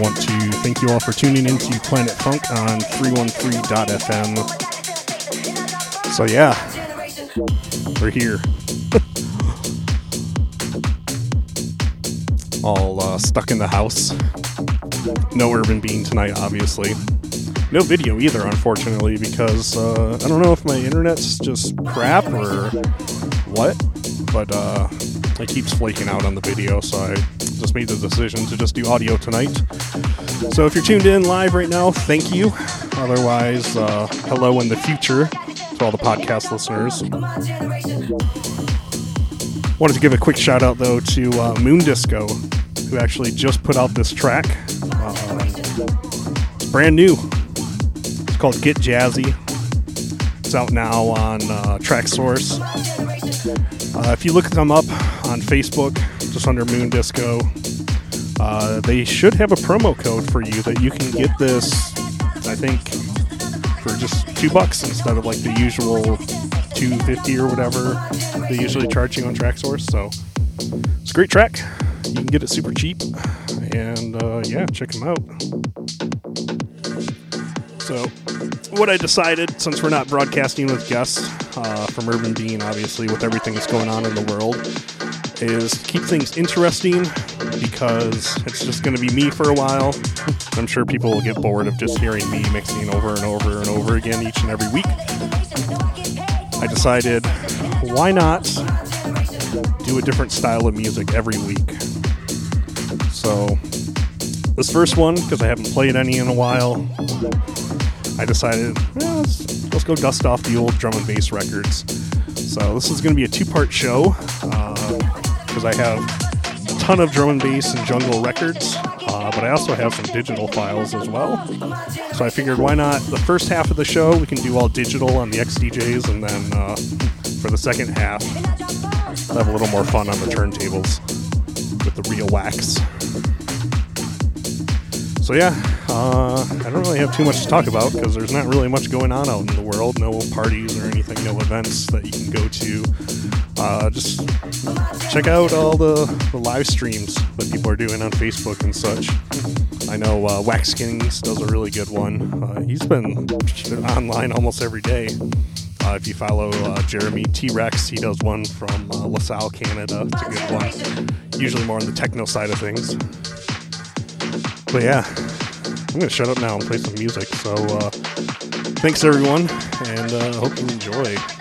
want to thank you all for tuning into Planet Funk on 313.fm. So, yeah, we're here. all uh, stuck in the house. No Urban Bean tonight, obviously. No video either, unfortunately, because uh, I don't know if my internet's just crap or what, but uh, it keeps flaking out on the video, so I made the decision to just do audio tonight. So if you're tuned in live right now, thank you. Otherwise, uh, hello in the future to all the podcast listeners. Wanted to give a quick shout out though to uh, Moon Disco, who actually just put out this track. Uh, it's brand new. It's called Get Jazzy. It's out now on uh, Traxsource. Uh, if you look them up on Facebook, just under Moon Disco, uh, they should have a promo code for you that you can get this. I think for just two bucks instead of like the usual two fifty or whatever they usually charge you on Traxsource. So it's a great track. You can get it super cheap, and uh, yeah, check them out. So, what I decided, since we're not broadcasting with guests uh, from Urban Bean, obviously, with everything that's going on in the world, is keep things interesting because it's just going to be me for a while. I'm sure people will get bored of just hearing me mixing over and over and over again each and every week. I decided, why not do a different style of music every week? So, this first one, because I haven't played any in a while, I decided, let's, let's go dust off the old drum and bass records. So this is going to be a two-part show uh, because I have a ton of drum and bass and jungle records, uh, but I also have some digital files as well. So I figured, why not? The first half of the show we can do all digital on the XDJs, and then uh, for the second half, have a little more fun on the turntables with the real wax. So yeah, uh, I don't really have too much to talk about because there's not really much going on out in the world. No parties or anything, no events that you can go to. Uh, just check out all the, the live streams that people are doing on Facebook and such. I know uh, Wax Kings does a really good one. Uh, he's been online almost every day. Uh, if you follow uh, Jeremy T Rex, he does one from uh, LaSalle, Canada. It's a good one. Usually more on the techno side of things. But yeah, I'm gonna shut up now and play some music. So uh, thanks everyone, and uh, hope you enjoy.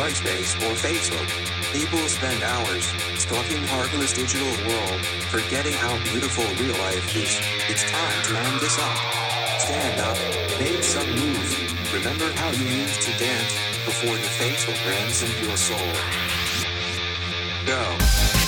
MySpace or Facebook. People spend hours stalking heartless digital world, forgetting how beautiful real life is. It's time to end this up. Stand up, make some move. Remember how you used to dance before the fatal ransomed your soul. Go.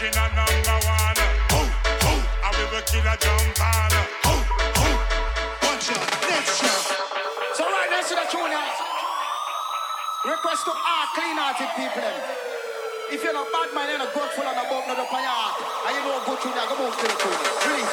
original number one. Will kill a jump on. Watch out. So right, let's see the tune now Request to our clean hearted people. Eh? If you're not bad man, you're not good full and not up on your heart. And you don't go to that, go move to the tune. Please.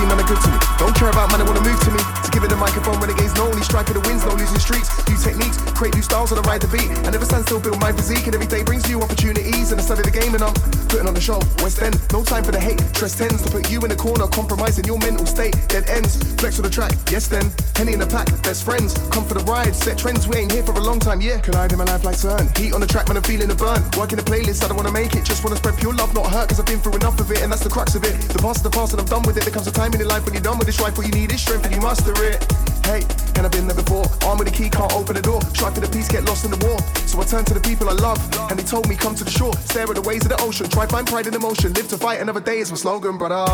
Team, man, are good to me. Don't care about man, they wanna move to me. To give it the microphone, when renegades, no only striker the wins, no losing streaks. New techniques, create new styles, and I ride the beat. I never stand still, build my physique, and every day brings new opportunities. And I study the game, and I'm putting on the show. West End, no time for the hate. Stress tends to put you in a corner, compromising your mental state. Dead ends, flex on the track, yes then. Henny in the pack, best friends. Come for the ride, set trends, we ain't here for a long time, yeah. Collide in my life like CERN. Heat on the track, man, I'm feeling the burn. Working the playlist, I don't wanna make it. Just wanna spread pure love, not hurt, cause I've been through enough of it, and that's the crux of it. The past is the past, and I'm done with it. There comes a time in your life when you're done with this life, what you need is strength, and you master it. Hey, and I've been there before. Arm with a key, can't open the door. Strive for the peace, get lost in the war. So I turn to the people I love, and they told me come to the shore. Stare at the waves of the ocean. Try find pride in emotion. Live to fight another day is my slogan, brother.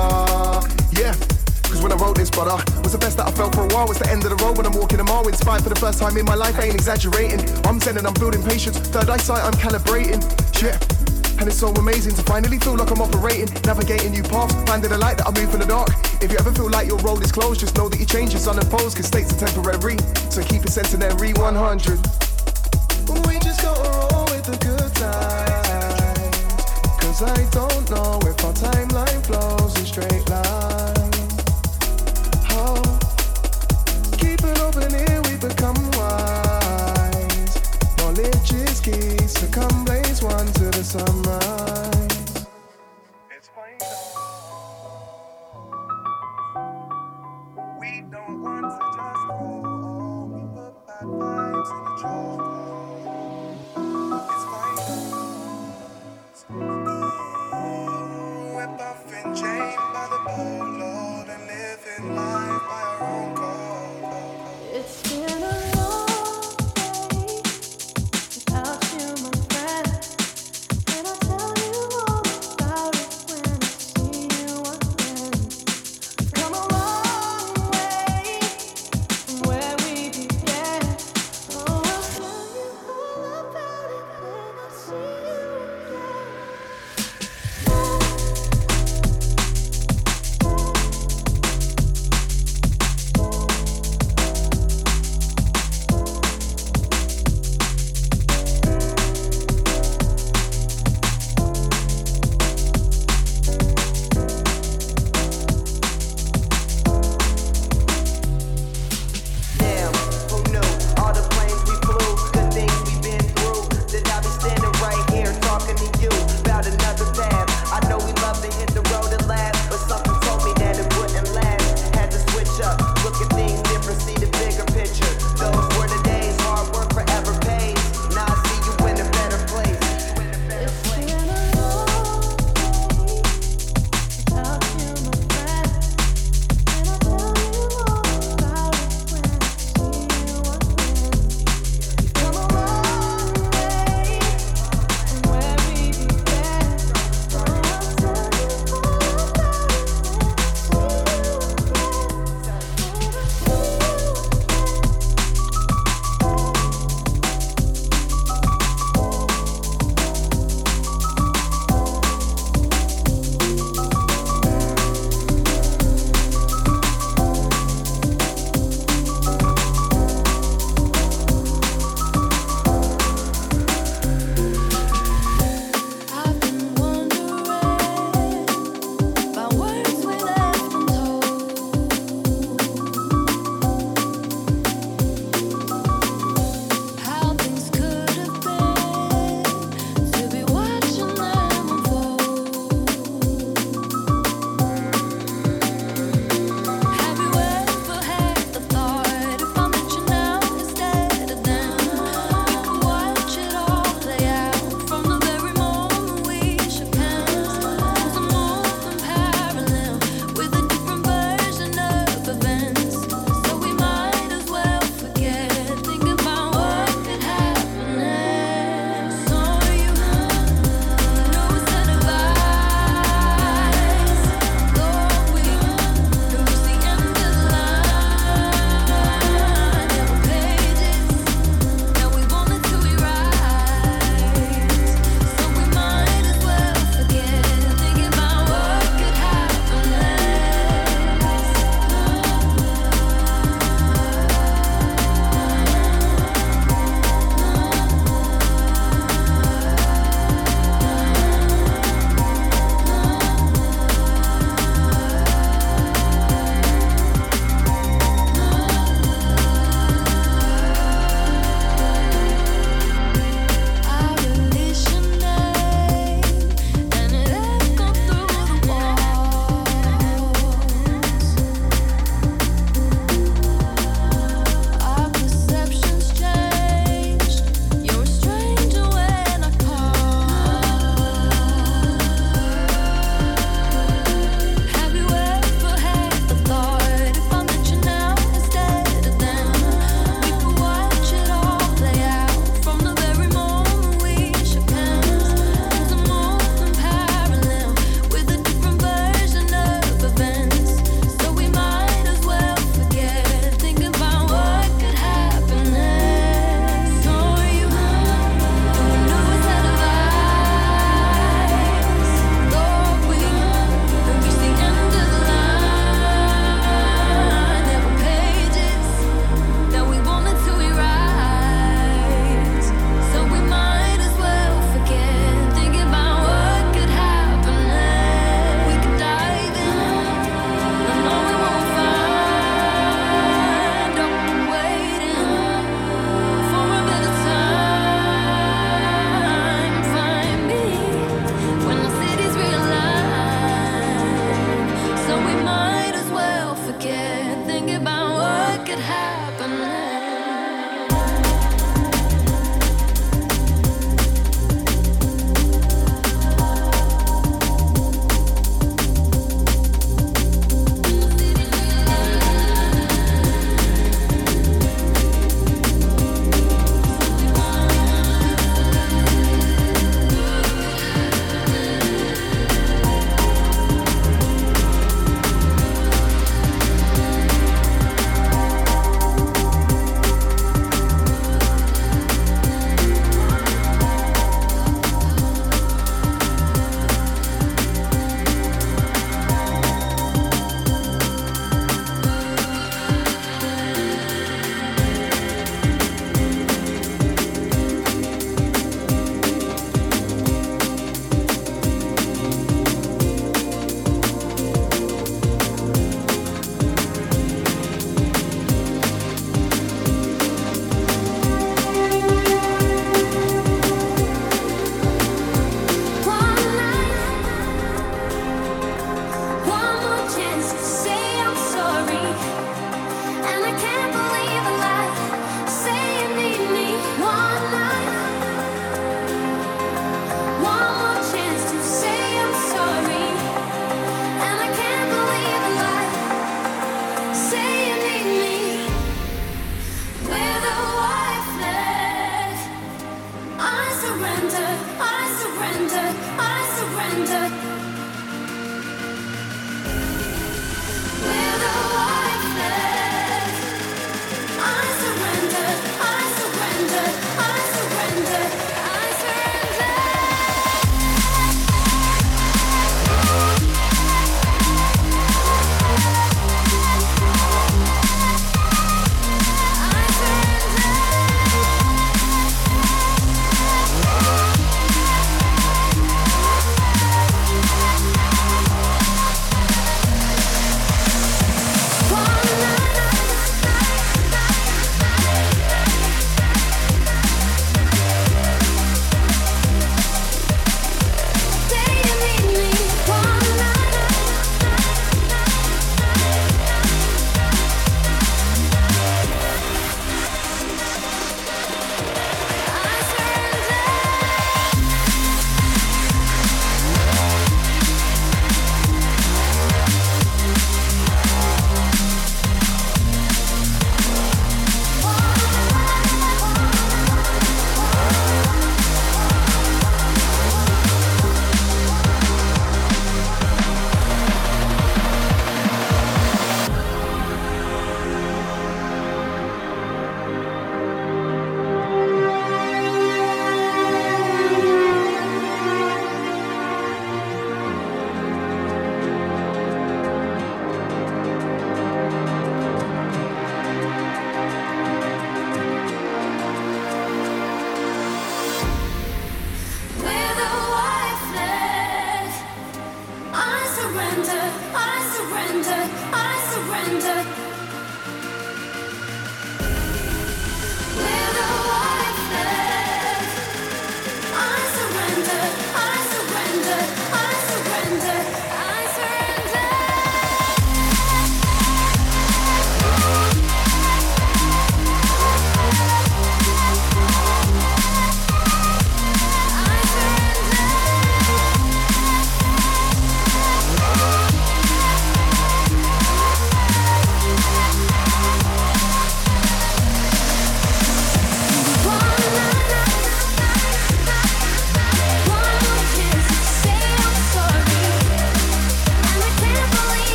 Yeah. Cause when I wrote this, brother, was the best that I felt for a while. Was the end of the road when I'm walking a mile. Inspired for the first time in my life, I ain't exaggerating. I'm and I'm building patience. Third eyesight, I'm calibrating. Yeah. And it's so amazing to finally feel like I'm operating, navigating new paths, finding the light that I move in the dark. If you ever feel like your road is closed, just know that your change is cause states are temporary. So keep it centenary 100. We just gotta roll with the good times. Cause I don't know if our timeline flows in straight lines. Knowledge is so come blaze one to the sunrise.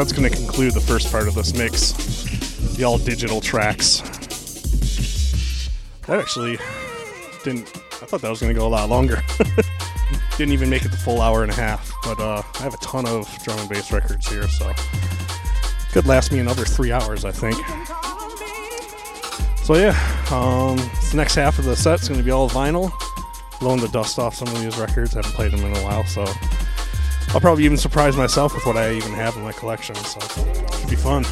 That's going to conclude the first part of this mix. The all digital tracks. That actually didn't. I thought that was going to go a lot longer. didn't even make it the full hour and a half. But uh, I have a ton of drum and bass records here, so could last me another three hours, I think. So yeah, um, the next half of the set's going to be all vinyl. Blowing the dust off some of these records. haven't played them in a while, so I'll probably even surprise myself with what I even have in my collection. So it should be fun.